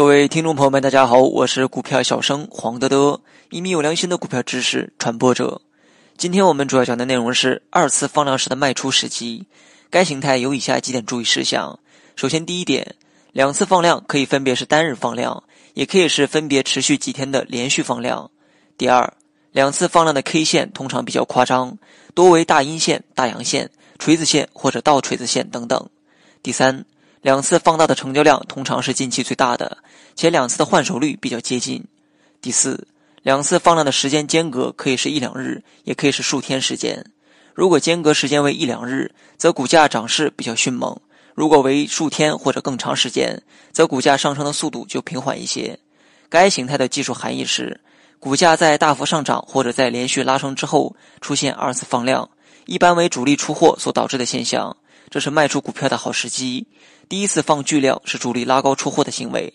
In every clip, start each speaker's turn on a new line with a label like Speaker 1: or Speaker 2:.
Speaker 1: 各位听众朋友们，大家好，我是股票小生黄德德，一名有良心的股票知识传播者。今天我们主要讲的内容是二次放量时的卖出时机。该形态有以下几点注意事项：首先，第一点，两次放量可以分别是单日放量，也可以是分别持续几天的连续放量。第二，两次放量的 K 线通常比较夸张，多为大阴线、大阳线、锤子线或者倒锤子线等等。第三。两次放大的成交量通常是近期最大的，且两次的换手率比较接近。第四，两次放量的时间间隔可以是一两日，也可以是数天时间。如果间隔时间为一两日，则股价涨势比较迅猛；如果为数天或者更长时间，则股价上升的速度就平缓一些。该形态的技术含义是，股价在大幅上涨或者在连续拉升之后出现二次放量，一般为主力出货所导致的现象。这是卖出股票的好时机。第一次放巨量是主力拉高出货的行为，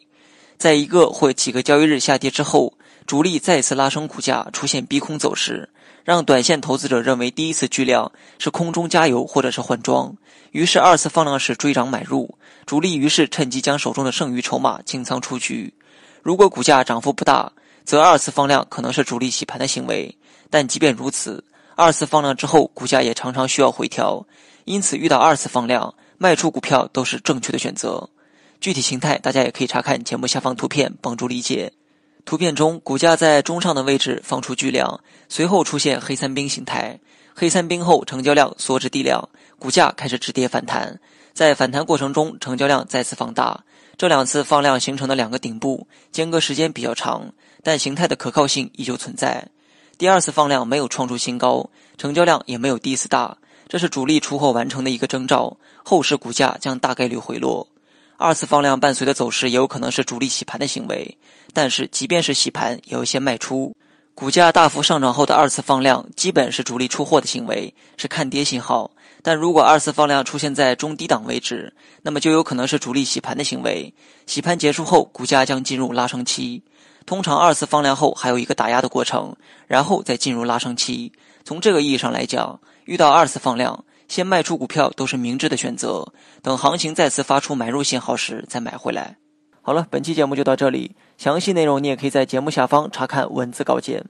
Speaker 1: 在一个或几个交易日下跌之后，主力再次拉升股价，出现逼空走势，让短线投资者认为第一次巨量是空中加油或者是换装，于是二次放量时追涨买入，主力于是趁机将手中的剩余筹码清仓出局。如果股价涨幅不大，则二次放量可能是主力洗盘的行为，但即便如此，二次放量之后股价也常常需要回调。因此，遇到二次放量卖出股票都是正确的选择。具体形态大家也可以查看节目下方图片帮助理解。图片中，股价在中上的位置放出巨量，随后出现黑三兵形态。黑三兵后，成交量缩至地量，股价开始止跌反弹。在反弹过程中，成交量再次放大。这两次放量形成的两个顶部间隔时间比较长，但形态的可靠性依旧存在。第二次放量没有创出新高，成交量也没有第一次大。这是主力出货完成的一个征兆，后市股价将大概率回落。二次放量伴随的走势也有可能是主力洗盘的行为，但是即便是洗盘，也有一些卖出。股价大幅上涨后的二次放量，基本是主力出货的行为，是看跌信号。但如果二次放量出现在中低档位置，那么就有可能是主力洗盘的行为。洗盘结束后，股价将进入拉升期。通常二次放量后还有一个打压的过程，然后再进入拉升期。从这个意义上来讲。遇到二次放量，先卖出股票都是明智的选择。等行情再次发出买入信号时再买回来。好了，本期节目就到这里，详细内容你也可以在节目下方查看文字稿件。